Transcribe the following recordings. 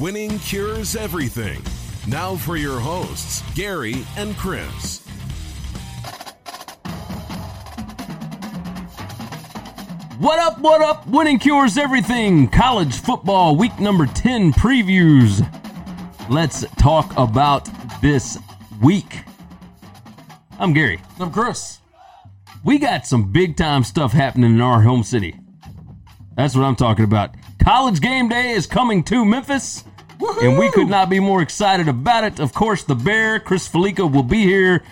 Winning cures everything. Now for your hosts, Gary and Chris. What up, what up? Winning cures everything. College football week number 10 previews. Let's talk about this week. I'm Gary. I'm Chris. We got some big time stuff happening in our home city. That's what I'm talking about. College game day is coming to Memphis, and we could not be more excited about it. Of course, the Bear, Chris Fallica, will be here.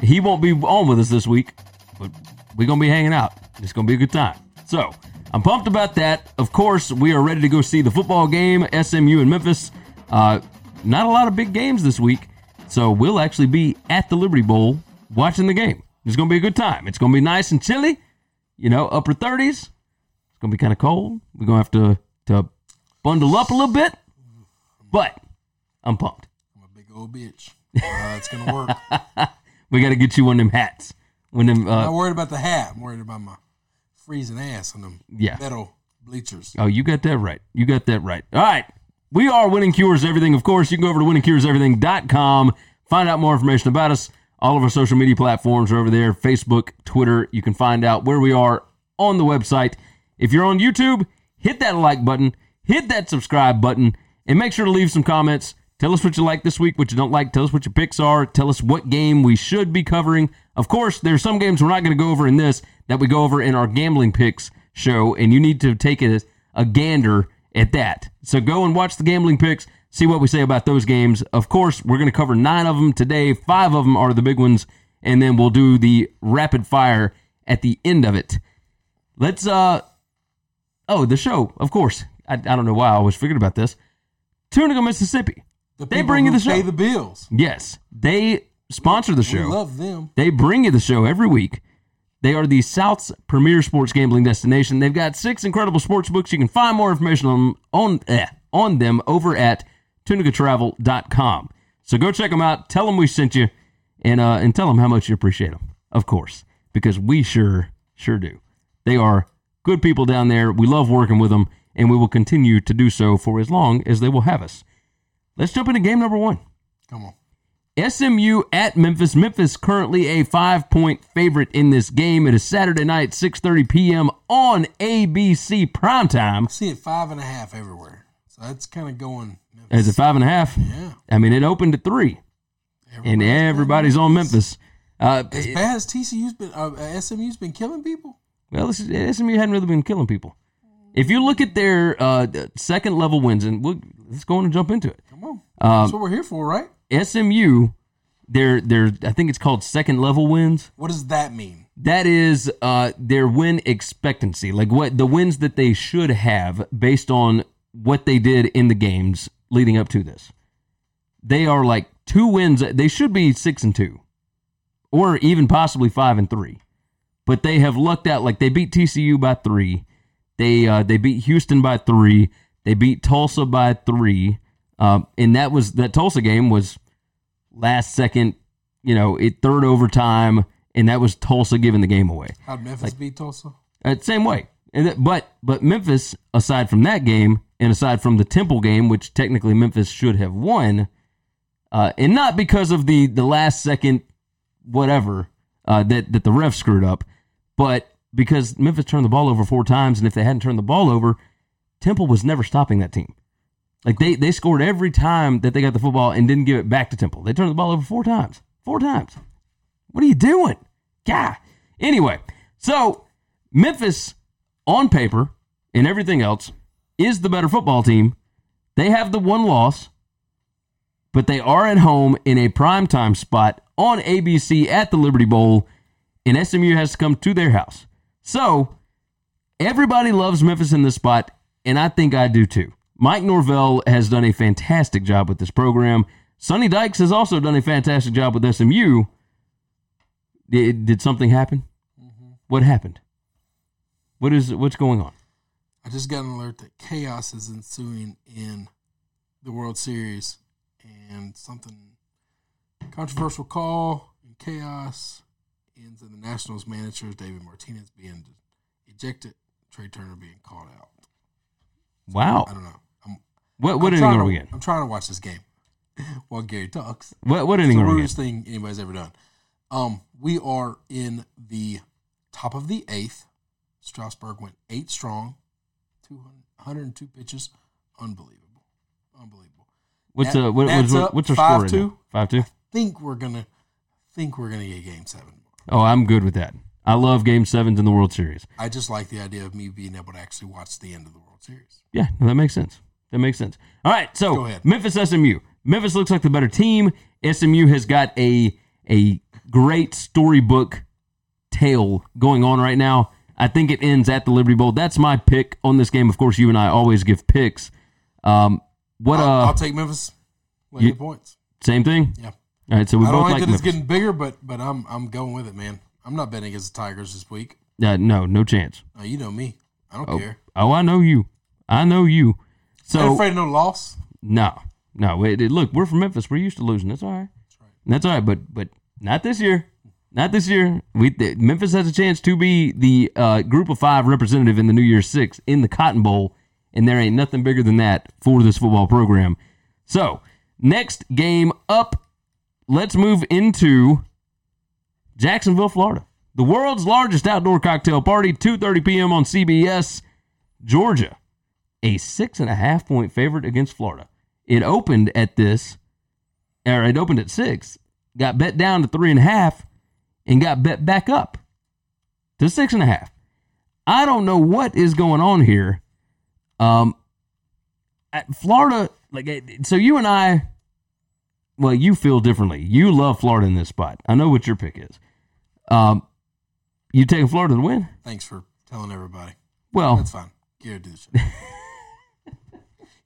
He won't be on with us this week, but we're going to be hanging out. It's going to be a good time. So, I'm pumped about that. Of course, we are ready to go see the football game, SMU and Memphis. Uh, not a lot of big games this week, so we'll actually be at the Liberty Bowl watching the game. It's going to be a good time. It's going to be nice and chilly, you know, upper 30s. It's going to be kind of cold. We're going to have to, to bundle up a little bit, but I'm pumped. I'm a big old bitch. Uh, it's gonna work. We got to get you one of them hats. One of them, I'm uh, not worried about the hat. I'm worried about my freezing ass on them Yeah. metal bleachers. Oh, you got that right. You got that right. All right. We are Winning Cures Everything. Of course, you can go over to winningcureseverything.com, find out more information about us. All of our social media platforms are over there Facebook, Twitter. You can find out where we are on the website. If you're on YouTube, hit that like button, hit that subscribe button, and make sure to leave some comments. Tell us what you like this week, what you don't like. Tell us what your picks are. Tell us what game we should be covering. Of course, there's some games we're not going to go over in this that we go over in our gambling picks show, and you need to take a, a gander at that. So go and watch the gambling picks, see what we say about those games. Of course, we're going to cover nine of them today. Five of them are the big ones, and then we'll do the rapid fire at the end of it. Let's uh oh the show, of course. I, I don't know why I always figured about this. Tunica, Mississippi. The They bring you the show. Pay the bills. Yes, they sponsor the We show. love them. They bring you the show every week. They are the South's premier sports gambling destination. They've got six incredible sports books. You can find more information on on eh, on them over at tunicatravel.com. So go check them out. Tell them we sent you, and uh, and tell them how much you appreciate them. Of course, because we sure sure do. They are good people down there. We love working with them, and we will continue to do so for as long as they will have us. Let's jump into game number one. Come on. SMU at Memphis. Memphis currently a five point favorite in this game. It is Saturday night, 6:30 p.m. on ABC primetime. I see it five and a half everywhere. So that's kind of going. Is it five and a half? Yeah. I mean, it opened at three, and everybody's on Memphis. Uh, As bad as TCU's been, uh, SMU's been killing people. Well, this is, SMU hadn't really been killing people. If you look at their uh, second level wins, and we'll, let's go on and jump into it. Come on. Um, That's what we're here for, right? SMU, their their I think it's called second level wins. What does that mean? That is uh, their win expectancy, like what the wins that they should have based on what they did in the games leading up to this. They are like two wins. They should be six and two, or even possibly five and three. But they have lucked out. Like they beat TCU by three, they uh, they beat Houston by three, they beat Tulsa by three, um, and that was that Tulsa game was last second, you know, it third overtime, and that was Tulsa giving the game away. How'd Memphis beat Tulsa? Uh, same way. That, but but Memphis, aside from that game, and aside from the Temple game, which technically Memphis should have won, uh, and not because of the the last second whatever uh, that that the ref screwed up, but because Memphis turned the ball over four times, and if they hadn't turned the ball over, Temple was never stopping that team. Like they they scored every time that they got the football and didn't give it back to Temple. They turned the ball over four times. Four times. What are you doing? God. Anyway, so Memphis on paper and everything else is the better football team. They have the one loss, but they are at home in a primetime spot on ABC at the Liberty Bowl, and SMU has to come to their house. So everybody loves Memphis in this spot, and I think I do too. Mike Norvell has done a fantastic job with this program. Sonny Dykes has also done a fantastic job with SMU. Did, did something happen? Mm-hmm. What happened? What is what's going on? I just got an alert that chaos is ensuing in the World Series and something controversial call and chaos ends in the Nationals manager David Martinez being ejected, Trea Turner being called out. Wow. I don't know. I'm, What what I'm inning trying are we to, in? I'm trying to watch this game while Gary talks. What what It's inning the are we in? thing anybody's ever done. Um, we are in the top of the eighth. Strasburg went eight strong, 200, 102 pitches. Unbelievable. Unbelievable. What's Nat- uh what, what's, up what's our score right 5-2. now? Five two. Think we're gonna think we're gonna get game seven. Oh, I'm good with that. I love Game Sevens in the World Series. I just like the idea of me being able to actually watch the end of the World Series. Yeah, no, that makes sense. That makes sense. All right, so Memphis SMU. Memphis looks like the better team. SMU has got a a great storybook tale going on right now. I think it ends at the Liberty Bowl. That's my pick on this game. Of course, you and I always give picks. Um, what I'll, uh, I'll take Memphis. Lay you- points. same thing. Yeah. All right, so we I don't both like like that it's Memphis. getting bigger, but but I'm I'm going with it, man. I'm not betting against the Tigers this week. Uh, no, no chance. Uh, you know me. I don't Oh, care. oh, I know you. I know you. So afraid of no loss. No, no. Wait, it- look, we're from Memphis. We're used to losing. That's all right. That's all right. But but not this year. Not this year. We th- Memphis has a chance to be the uh, Group of Five representative in the New Year's Six in the Cotton Bowl, and there ain't nothing bigger than that for this football program. So next game up, let's move into Jacksonville, Florida. The world's largest outdoor cocktail party, 2:30 p.m. on CBS. Georgia, a six and a half point favorite against Florida. It opened at this, or it opened at six, got bet down to three and a half, and got bet back up to six and a half. I don't know what is going on here. Um, at Florida, like, so you and I, well, you feel differently. You love Florida in this spot. I know what your pick is. Um, you taking Florida to win? Thanks for telling everybody. Well, That's fine. Garrett do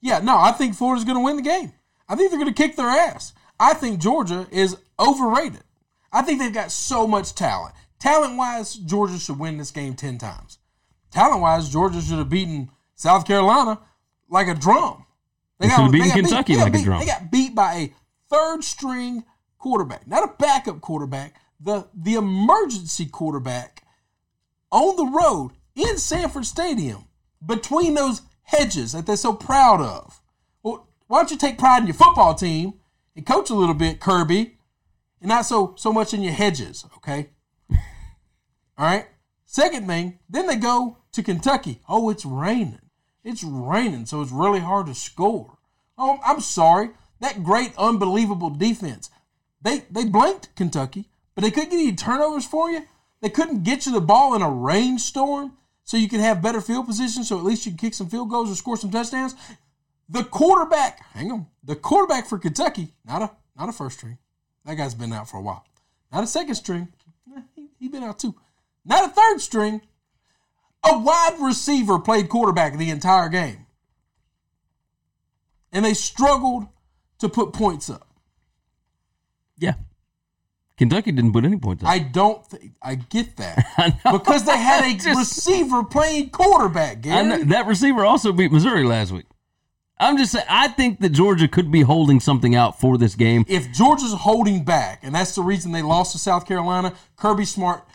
yeah, no, I think Florida's going to win the game. I think they're going to kick their ass. I think Georgia is overrated. I think they've got so much talent. Talent wise, Georgia should win this game 10 times. Talent wise, Georgia should have beaten South Carolina like a drum. They should have beaten got beat- Kentucky they got like a drum. They got beat by a third string quarterback, not a backup quarterback, the, the emergency quarterback on the road in Sanford Stadium between those hedges that they're so proud of. Well, why don't you take pride in your football team and coach a little bit, Kirby, and not so so much in your hedges, okay? All right. Second thing, then they go to Kentucky. Oh, it's raining. It's raining, so it's really hard to score. Oh, I'm sorry. That great, unbelievable defense. They they blanked Kentucky, but they couldn't get any turnovers for you. They couldn't get you the ball in a rainstorm so you could have better field position, so at least you could kick some field goals or score some touchdowns. The quarterback, hang on, the quarterback for Kentucky, not a not a first string. That guy's been out for a while. Not a second string. He been out too. Not a third string. A wide receiver played quarterback the entire game. And they struggled to put points up. yeah. Kentucky didn't put any points up. I don't. Th- I get that because they had a just- receiver playing quarterback. I Gary. know- that receiver also beat Missouri last week. I'm just saying, I think that Georgia could be holding something out for this game. if Georgia's holding back, and that's the reason they lost to South Carolina, Kirby Smart.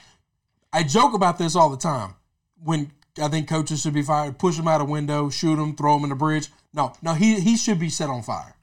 I joke about this all the time. When I think coaches should be fired, push them out a window, shoot them, throw them in the bridge. No, no, he he should be set on fire.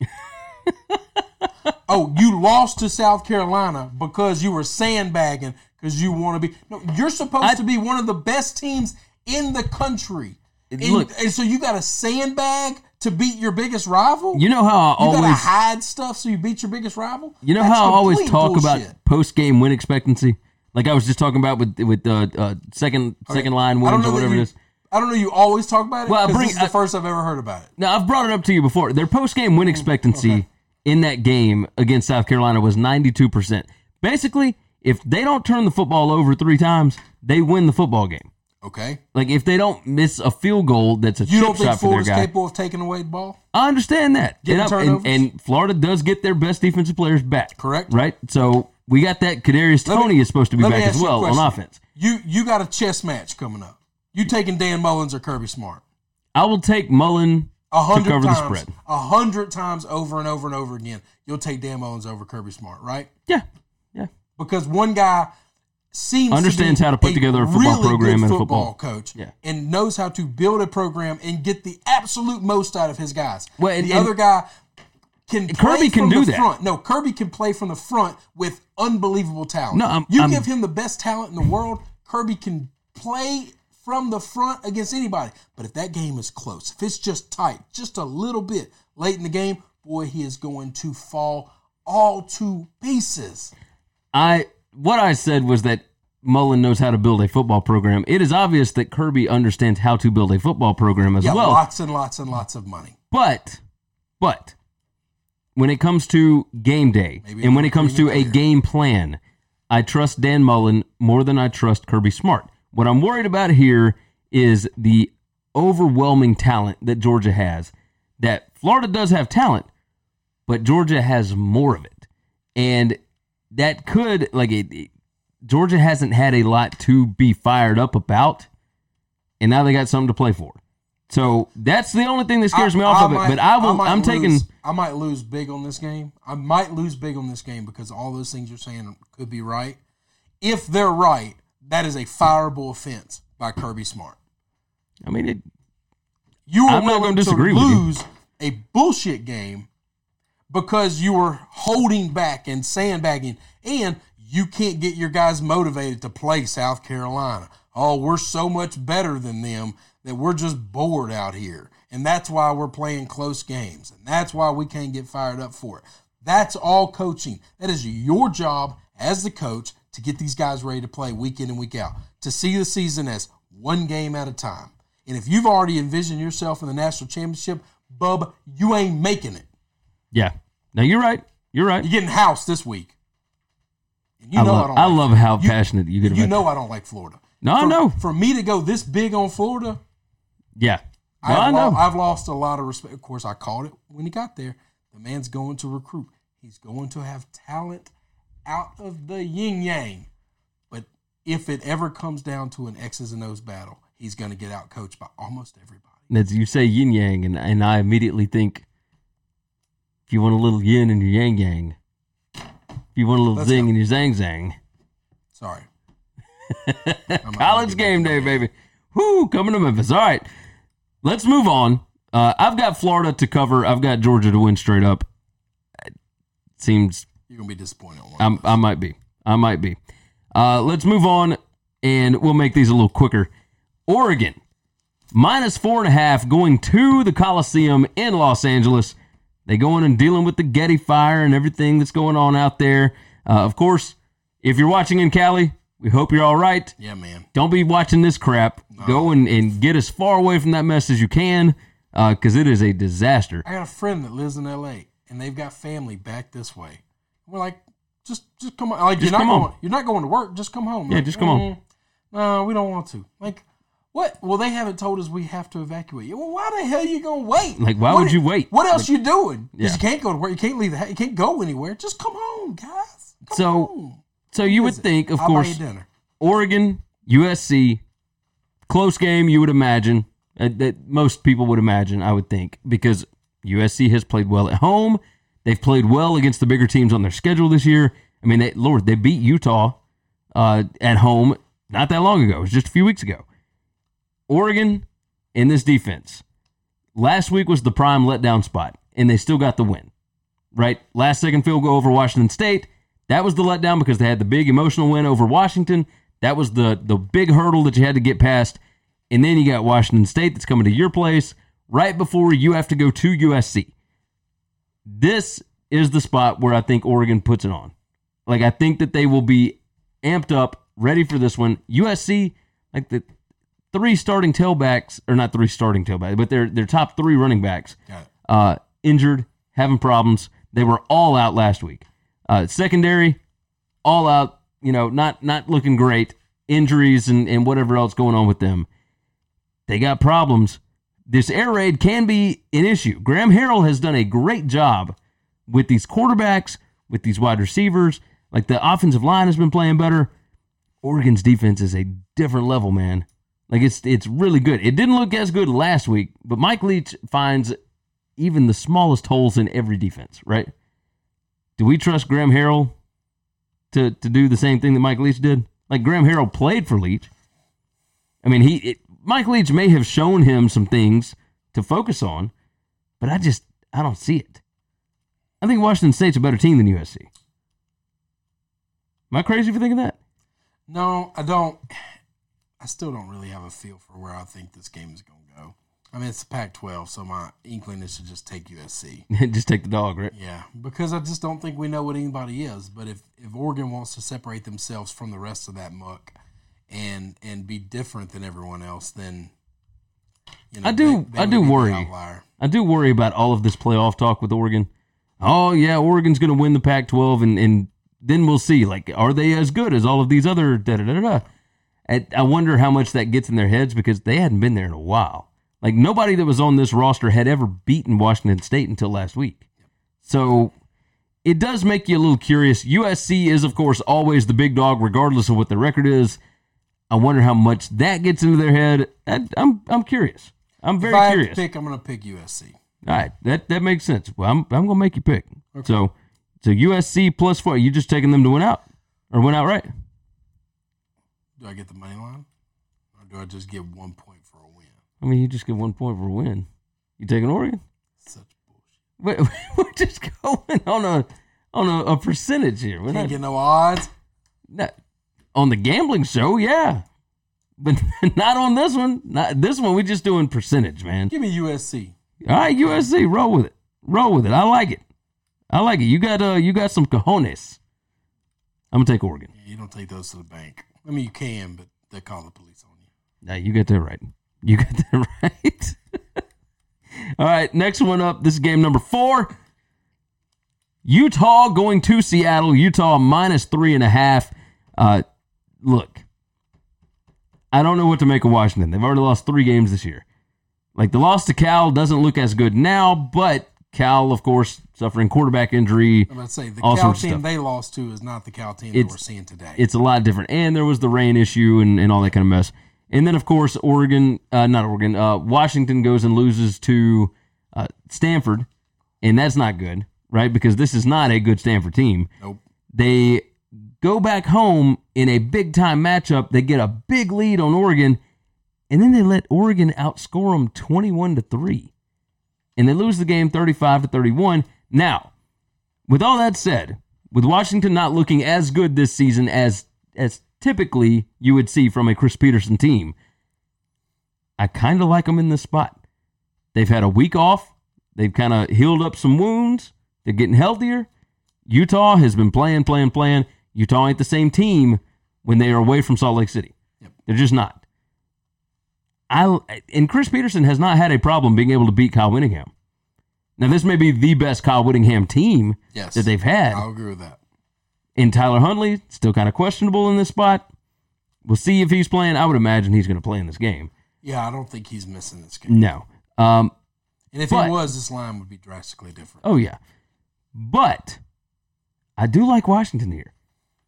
oh, you lost to South Carolina because you were sandbagging because you want to be. No, you're supposed I- to be one of the best teams in the country. And, Look- and so you got a sandbag to beat your biggest rival. You know how I You gotta always, hide stuff so you beat your biggest rival. you know That's how I always talk bullshit. about post game win expectancy. Like I was just talking about with with uh, uh, second second line wins or whatever you, it is. I don't know. You always talk about it. Well, bring- this is the I- first I've ever heard about it. Now I've brought it up to you before. Their post game win expectancy okay. in that game against South Carolina was 92%. Basically, if they don't turn the football over three times, they win the football game. Okay. Like if they don't miss a field goal, that's a You chip don't think shot for their Florida's capable of taking away the ball? I understand that. And, I- and, and Florida does get their best defensive players back. Correct. Right? So we got that. Kadarius me- Toney is supposed to be back as well on offense. You you got a chess match coming up. You taking Dan Mullins or Kirby Smart? I will take Mullen A to hundred cover times. the spread. A hundred times over and over and over again. You'll take Dan Mullins over Kirby Smart, right? Yeah. Yeah. Because one guy seems Understands to be how to put together a football really program good and football football- coach, Yeah. and knows how to build a program and get the absolute most out of his guys. Well, and- the and- other guy can Kirby play can from do the that. Front. No, Kirby can play from the front with unbelievable talent. No, I'm- you I'm- give him the best talent in the world, Kirby can play from the front against anybody. But if that game is close, if it's just tight, just a little bit late in the game, boy, he is going to fall all to pieces. I what I said was that Mullen knows how to build a football program. It is obvious that Kirby understands how to build a football program as Yeah, well. lots and lots and lots of money. But, but when it comes to game day Maybe and when it comes to a game plan, I trust Dan Mullen more than I trust Kirby Smart. What I'm worried about here is the overwhelming talent that Georgia has. That Florida does have talent, but Georgia has more of it, and that could like it. it- Georgia hasn't had a lot to be fired up about, and now they got something to play for. So that's the only thing that scares me off of it. but I will. might I'm taking. I might lose big on this game. I might lose big on this game because all those things you're saying could be right. If they're right, that is a fireable offense by Kirby Smart. I mean, it, You are I'm not gonna disagree to with you. lose a bullshit game because you were holding back and sandbagging, and you can't get your guys motivated to play South Carolina. Oh, we're so much better than them that we're just bored out here. And that's why we're playing close games. And that's why we can't get fired up for it. That's all coaching. That is your job as the coach to get these guys ready to play week in and week out, to see the season as one game at a time. And if you've already envisioned yourself in the national championship, bub, you ain't making it. yeah. Now you're right. You're right. You're getting housed this week. And you I know love- I don't. I like love Florida. how passionate you get You know I don't like Florida. No, I for, know. For me to go this big on Florida, Yeah. No, I've, I lo- know. I've lost a lot of respect. Of course, I called it when he got there. The man's going to recruit. He's going to have talent out of the yin yang. But if it ever comes down to an X's and O's battle, he's going to get out coached by almost everybody. That's you say yin yang, and and I immediately think if you want a little yin in your yang yang, if you want a little Let's zing go. in your zang zang, Sorry. I'm not gonna college game day, baby. Whoo, coming to Memphis. All right, let's move on. Uh, I've got Florida to cover. I've got Georgia to win straight up. It seems You're going to be disappointed. I'm. I might be. I might be. Uh, let's move on, and we'll make these a little quicker. Oregon, minus four and a half, going to the Coliseum in Los Angeles. They go in and dealing with the Getty fire and everything that's going on out there. Uh, of course, if you're watching in Cali, we hope you're all right. yeah, man. Don't be watching this crap. Go and, and get as far away from that mess as you can, because it is a disaster. I got a friend that lives in L.A. and they've got family back this way. We're like, just just come on. Like Just you're come not going. You're not going to work. Just come home. Yeah, Like, just come on. "Mm, No, we don't want to. Like, what? Well, they haven't told us we have to evacuate. Well, why the hell are you gonna wait? Like, why What would you wait? What else you doing? Yeah. you can't go to work. You can't leave the. house. You can't go anywhere. Just come home, guys. So, so you would think, of I'll course, you dinner. Oregon, USC, close game. You would imagine uh, that most people would imagine. I would think because USC has played well at home. They've played well against the bigger teams on their schedule this year. I mean, they, Lord, they beat Utah uh, at home not that long ago. It was just a few weeks ago. Oregon in this defense last week was the prime letdown spot, and they still got the win. Right, last second field goal over Washington State. That was the letdown because they had the big emotional win over Washington. That was the the big hurdle that you had to get past. And then you got Washington State that's coming to your place right before you have to go to USC. This is the spot where I think Oregon puts it on. Like I think that they will be amped up, ready for this one. USC, like the three starting tailbacks, or not three starting tailbacks, but their their top three running backs, uh, injured, having problems. They were all out last week. Uh, secondary, all out. You know, not not looking great. Injuries and and whatever else going on with them. They got problems. This air raid can be an issue. Graham Harrell has done a great job with these quarterbacks, with these wide receivers. Like the offensive line has been playing better. Oregon's defense is a different level, man. Like it's it's really good. It didn't look as good last week, but Mike Leach finds even the smallest holes in every defense, right? Do we trust Graham Harrell to to do the same thing that Mike Leach did? Like Graham Harrell played for Leach. I mean, he it, Mike Leach may have shown him some things to focus on, but I just I don't see it. I think Washington State's a better team than USC. Am I crazy for thinking that? No, I don't. I still don't really have a feel for where I think this game is going to go. I mean, it's the Pac-12, so my inkling is to just take USC. just take the dog, right? Yeah, because I just don't think we know what anybody is. But if if Oregon wants to separate themselves from the rest of that muck and and be different than everyone else, then you know, I do- they- they I do worry. I do worry about all of this playoff talk with Oregon. Oh yeah, Oregon's going to win the Pac-12, and and then we'll see. Like, are they as good as all of these other da da da da? I I wonder how much that gets in their heads because they hadn't been there in a while. Like nobody that was on this roster had ever beaten Washington State until last week. So it does make you a little curious. USC is, of course, always the big dog, regardless of what the record is. I wonder how much that gets into their head. I, I'm I'm curious. I'm very if I curious. have to pick, I'm going to pick USC. All right, that that makes sense. Well, I'm I'm gonna make you pick. So so USC plus four. You just taking them to win out or win out right? Do I get the money line, or do I just get one point for a win? I mean, you just get one point for a win. You taking Oregon? Such bullshit. Wait, we're just going on a on a, a percentage here. We're Can't not, get no odds. not on the gambling show, yeah, but not on this one. Not this one. We're just doing percentage, man. Give me USC. All right, USC, roll with it. Roll with it. I like it. I like it. You got uh, you got some cojones. I'm gonna take Oregon. Yeah, you don't take those to the bank. I mean, you can, but they call the police on you. Now you got that right. You got that right. All right, next one up. This is game number four. Utah going to Seattle. Utah minus three and a half. Uh, look, I don't know what to make of Washington. They've already lost three games this year. Like the loss to Cal doesn't look as good now, but Cal, of course, suffering quarterback injury. I'm about to say the Cal team stuff. they lost to is not the Cal team that It's- we're seeing today. it's a lot different. And there was the rain issue and, and all that kind of mess. And then, of course, Oregon, uh, not Oregon, uh, Washington goes and loses to uh, Stanford. And that's not good, right? Because this is not a good Stanford team. nope. They go back home in a big time matchup. They get a big lead on Oregon. And then they let Oregon outscore them 21 to 3. And they lose the game 35 to 31. Now, with all that said, with Washington not looking as good this season as as typically you would see from a Chris Petersen team, I kind of like them in this spot. They've had a week off. They've kind of healed up some wounds. They're getting healthier. Utah has been playing, playing, playing. Utah ain't the same team when they are away from Salt Lake City. Yep. They're just not. I and Chris Petersen has not had a problem being able to beat Kyle Whittingham. Now this may be the best Kyle Whittingham team Yes. that they've had. I'll agree with that. And Tyler Huntley, still kind of questionable in this spot. We'll see if he's playing. I would imagine he's going to play in this game. Yeah, I don't think he's missing this game. No. Um, And if But- he was, this line would be drastically different. oh, yeah. But I do like Washington here.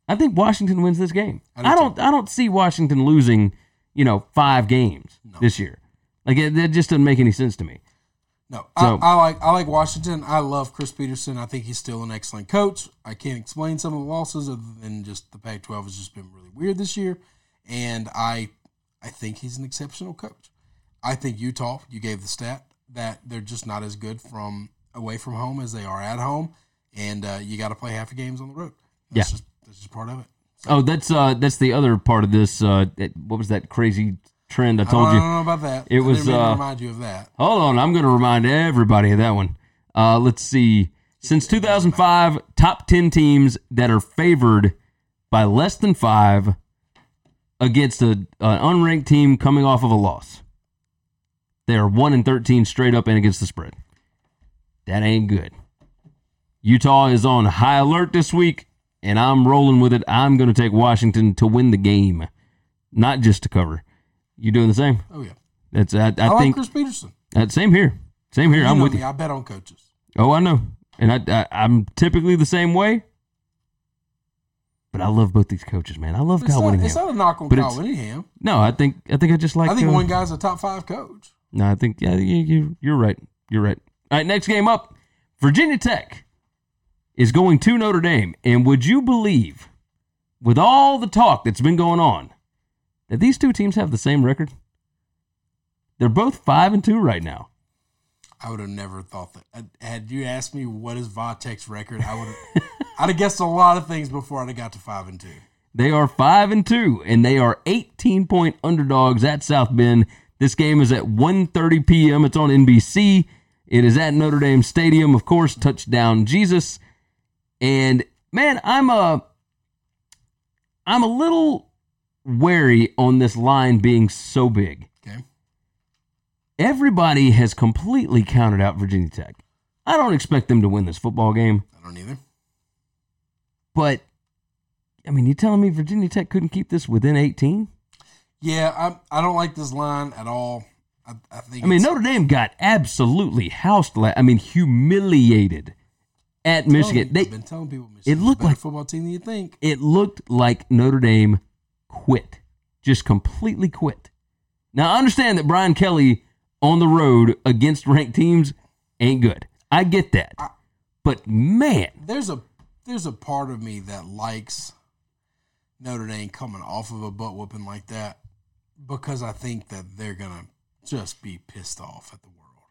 I think Washington wins this game. I do I don't. I don't see Washington losing, you know, five games this year. Like it, that just doesn't make any sense to me. No, So- I, I like I like Washington. I love Chris Petersen. I think he's still an excellent coach. I can't explain some of the losses other than just the Pac-12 has just been really weird this year, and I I think he's an exceptional coach. I think Utah. You gave the stat that they're just not as good from away from home as they are at home, and uh, you got to play half the games on the road. That's Yeah. just that's just part of it. Oh, that's uh, that's the other part of this. Uh, it- what was that crazy trend I I told don't, you? I don't know about that. It I was, didn't uh, remind you of that. Hold on, I'm going to remind everybody of that one. Uh, let's see. Since 2005, top 10 teams that are favored by less than five against a, an unranked team coming off of a loss. They are 1 and 13 straight up and against the spread. That ain't good. Utah is on high alert this week, and I'm rolling with it. I'm going to take Washington to win the game, not just to cover. You doing the same? Oh yeah, That's I, I, I, like think Chris Petersen. uh, same here. Same here. You I'm with me, you. I bet on coaches. Oh, I know, and I, I I'm typically the same way. But I love both these coaches, man. I love It's Kyle not, Whittingham. it's not a knock on Kyle Whittingham. no, I think I think I just like. I think uh, one guy's a top five coach. No, I think yeah, you, you you're right. You're right. All right, next game up, Virginia Tech is going to Notre Dame, and would you believe, with all the talk that's been going on, that these two teams have the same record? They're both five and two right now. I would have never thought that. Had you asked me what is Vatek's record, I would have. I'd have guessed a lot of things before I'd have got to five and two. They are five and two, and they are 18 point underdogs at South Bend. This game is at 1:30 p.m. It's on NBC. It is at Notre Dame Stadium, of course. Touchdown, Jesus. And man, I'm a, I'm a little wary on this line being so big. Okay. Everybody has completely counted out Virginia Tech. I don't expect them to win this football game, I don't either. but I mean, you telling me Virginia Tech couldn't keep this within 18? Yeah, I I don't like this line at all. I, I think. I mean, Notre Dame got absolutely housed. La- I mean, humiliated at Michigan. you, They I've been telling people Michigan's looked a like- football team than you think. it looked like Notre Dame quit, just completely quit. Now I understand that Brian Kelly on the road against ranked teams ain't good. I get that, but man, There's a there's a part of me that likes Notre Dame coming off of a butt whooping like that because I think that they're gonna just be pissed off at the world,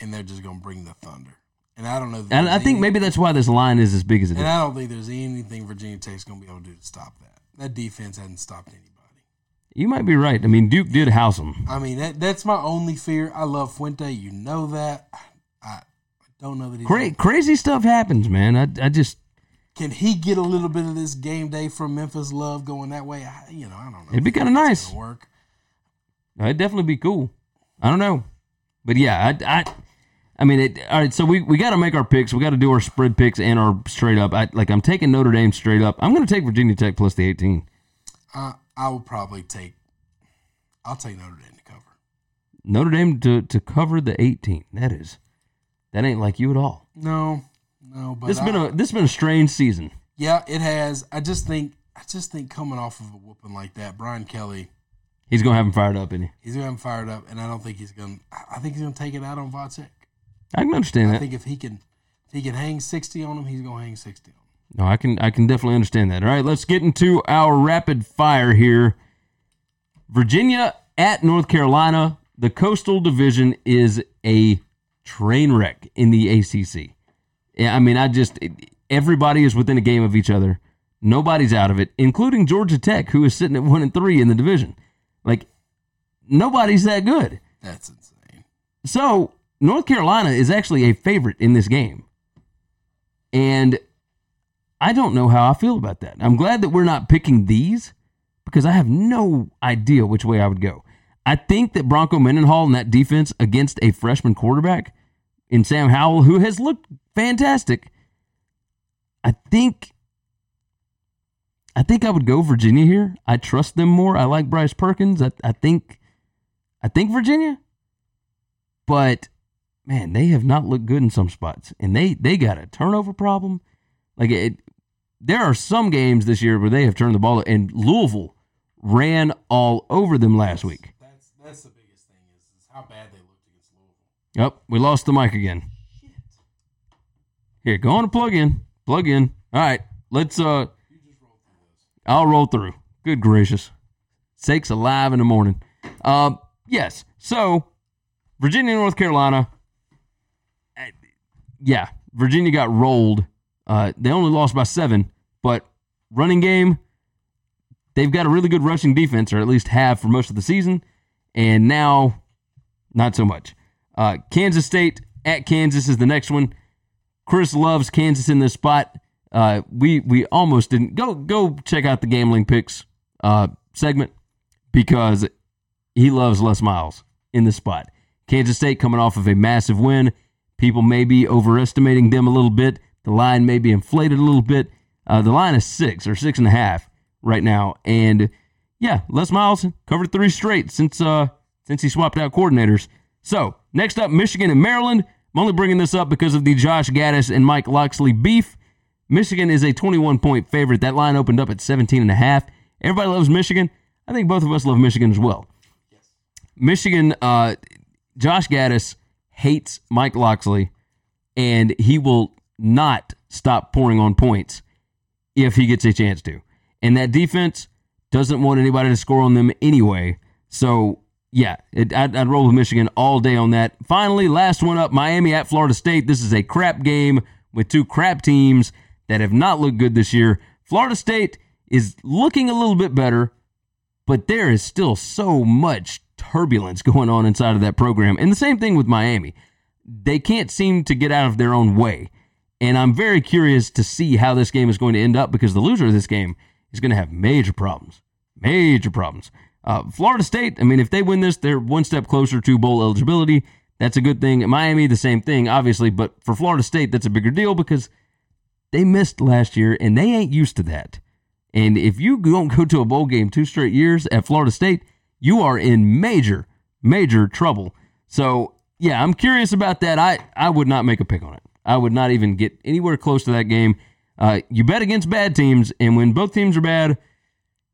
and they're just gonna bring the thunder. And I don't know. and I think any- maybe that's why this line is as big as it And is. I don't think there's anything Virginia Tech's going to be able to do to stop that. That defense hasn't stopped anybody. You might be right. I mean, Duke did house them. I mean, that, that's my only fear. I love Fuente. You know that. I, I don't know that he's Cra- crazy stuff happens, man. I, I just Can he get a little bit of this game day from Memphis love going that way? I, you know, I don't know. It'd be kinda nice. gonna Work. It'd definitely be cool. I don't know, but yeah, I, I, I mean, it, all right. So we, we got to make our picks. We got to do our spread picks and our straight up. I like. I'm taking Notre Dame straight up. I'm going to take Virginia Tech plus the 18. Uh, I will probably take. I'll take Notre Dame to cover. Notre Dame to to cover the 18. That is, that ain't like you at all. No, no, but This has been a this has been a strange season. yeah, it has. I just think. I just think coming off of a whooping like that, Brian Kelly. He's going to have him fired up, isn't he? He's gonna have him fired up, and I don't think he's gonna. I think he's gonna take it out on Vatek. I can understand I that. I think if he can, if he can hang sixty on him, he's gonna hang sixty on him. No, I can I can definitely understand that. All right, let's get into our rapid fire here. Virginia at North Carolina. The Coastal Division is a train wreck in the ACC. I mean, I just everybody is within a game of each other. Nobody's out of it, including Georgia Tech, who is sitting at one and three in the division. Like nobody's that good. That's insane. So North Carolina is actually a favorite in this game. And I don't know how I feel about that. I'm glad that we're not picking these because I have no idea which way I would go. I think that Bronco Mendenhall and that defense against a freshman quarterback in Sam Howell, who has looked fantastic, I think I think I would go Virginia here. I trust them more. I like Bryce Perkins. I, I think I think Virginia but man, they have not looked good in some spots, and they they got a turnover problem. Like it, there are some games this year where they have turned the ball, and Louisville ran all over them last week. That's that's the biggest thing is, is how bad they looked against Louisville. Yep, we lost the mic again. Here, go on and plug in. Plug in. All right, let's. uh I'll roll through. Good gracious, sakes alive in the morning. Uh, yes. So, Virginia, North Carolina. Yeah, Virginia got rolled. Uh, they only lost by seven, but running game, they've got a really good rushing defense, or at least have for most of the season, and now not so much. Uh, Kansas State at Kansas is the next one. Chris loves Kansas in this spot. Uh, we we almost didn't go go check out the gambling picks uh, segment because he loves Les Miles in this spot. Kansas State coming off of a massive win. People may be overestimating them a little bit. The line may be inflated a little bit. Uh, the line is six or six and a half right now, and yeah, Les Miles covered three straight since uh since he swapped out coordinators. So next up, Michigan and Maryland. I'm only bringing this up because of the Josh Gattis and Mike Locksley beef. Michigan is a 21 point favorite. That line opened up at 17 and a half. Everybody loves Michigan. I think both of us love Michigan as well. Yes. Michigan, uh, Josh Gattis hates Mike Locksley, and he will not stop pouring on points if he gets a chance to. And that defense doesn't want anybody to score on them anyway. So, yeah, it, I'd, I'd roll with Michigan all day on that. Finally, last one up Miami at Florida State. This is a crap game with two crap teams that have not looked good this year. Florida State is looking a little bit better, but there is still so much turbulence going on inside of that program. And the same thing with Miami. They can't seem to get out of their own way. And I'm very curious to see how this game is going to end up because the loser of this game is going to have major problems. Major problems. Uh, Florida State, I mean, if they win this, they're one step closer to bowl eligibility. That's a good thing. Miami, the same thing, obviously. But for Florida State, that's a bigger deal because they missed last year and they ain't used to that. And if you don't go to a bowl game two straight years at Florida State, you are in major, major trouble. So, yeah, I'm curious about that. I, I would not make a pick on it. I would not even get anywhere close to that game. Uh, you bet against bad teams, and when both teams are bad,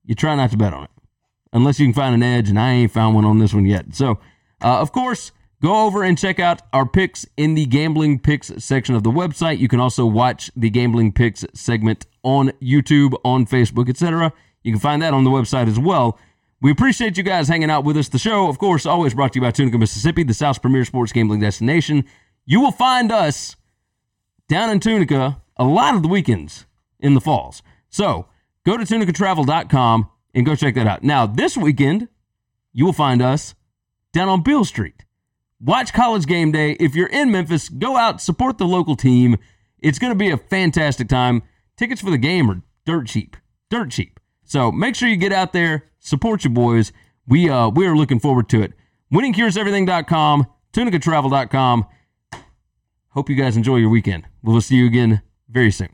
you try not to bet on it unless you can find an edge, and I ain't found one on this one yet. So, uh, of course, go over and check out our picks in the gambling picks section of the website. You can also watch the gambling picks segment on YouTube, on Facebook, etc. You can find that on the website as well. We appreciate you guys hanging out with us. The show, of course, always brought to you by Tunica, Mississippi, the South's premier sports gambling destination. You will find us down in Tunica a lot of the weekends in the falls. So go to tunicatravel.com and go check that out. Now, this weekend, you will find us down on Beale Street. Watch college game day. If you're in Memphis, go out, support the local team. It's going to be a fantastic time. Tickets for the game are dirt cheap. Dirt cheap. So make sure you get out there, support your boys. We uh we are looking forward to it. WinningCuresEverything.com, tunicatravel.com. Hope you guys enjoy your weekend. We'll see you again very soon.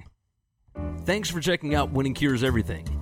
Thanks for checking out Winning Cures Everything.